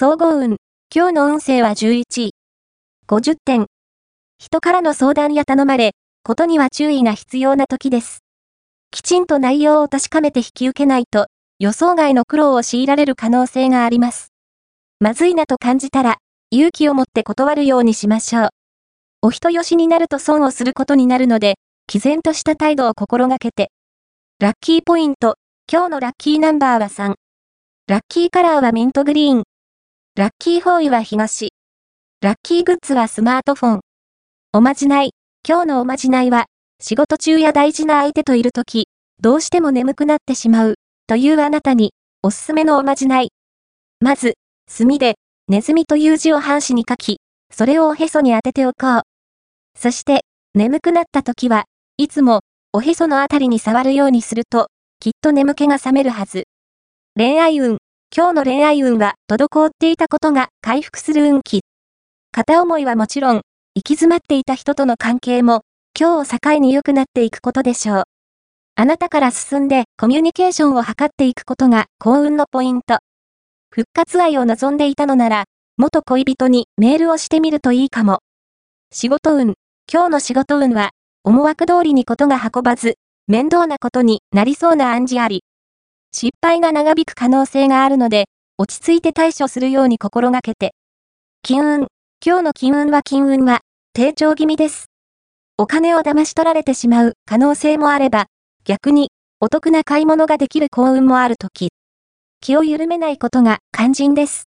総合運。今日の運勢は11位。50点。人からの相談や頼まれ、ことには注意が必要な時です。きちんと内容を確かめて引き受けないと、予想外の苦労を強いられる可能性があります。まずいなと感じたら、勇気を持って断るようにしましょう。お人よしになると損をすることになるので、毅然とした態度を心がけて。ラッキーポイント。今日のラッキーナンバーは3。ラッキーカラーはミントグリーン。ラッキーフォーイは東。ラッキーグッズはスマートフォン。おまじない。今日のおまじないは、仕事中や大事な相手といるとき、どうしても眠くなってしまう、というあなたに、おすすめのおまじない。まず、墨で、ネズミという字を半紙に書き、それをおへそに当てておこう。そして、眠くなった時は、いつも、おへそのあたりに触るようにすると、きっと眠気が覚めるはず。恋愛運。今日の恋愛運は滞っていたことが回復する運気。片思いはもちろん、行き詰まっていた人との関係も、今日を境に良くなっていくことでしょう。あなたから進んでコミュニケーションを図っていくことが幸運のポイント。復活愛を望んでいたのなら、元恋人にメールをしてみるといいかも。仕事運。今日の仕事運は、思惑通りにことが運ばず、面倒なことになりそうな暗示あり。失敗が長引く可能性があるので、落ち着いて対処するように心がけて。金運。今日の金運は金運は、低調気味です。お金を騙し取られてしまう可能性もあれば、逆に、お得な買い物ができる幸運もあるとき。気を緩めないことが肝心です。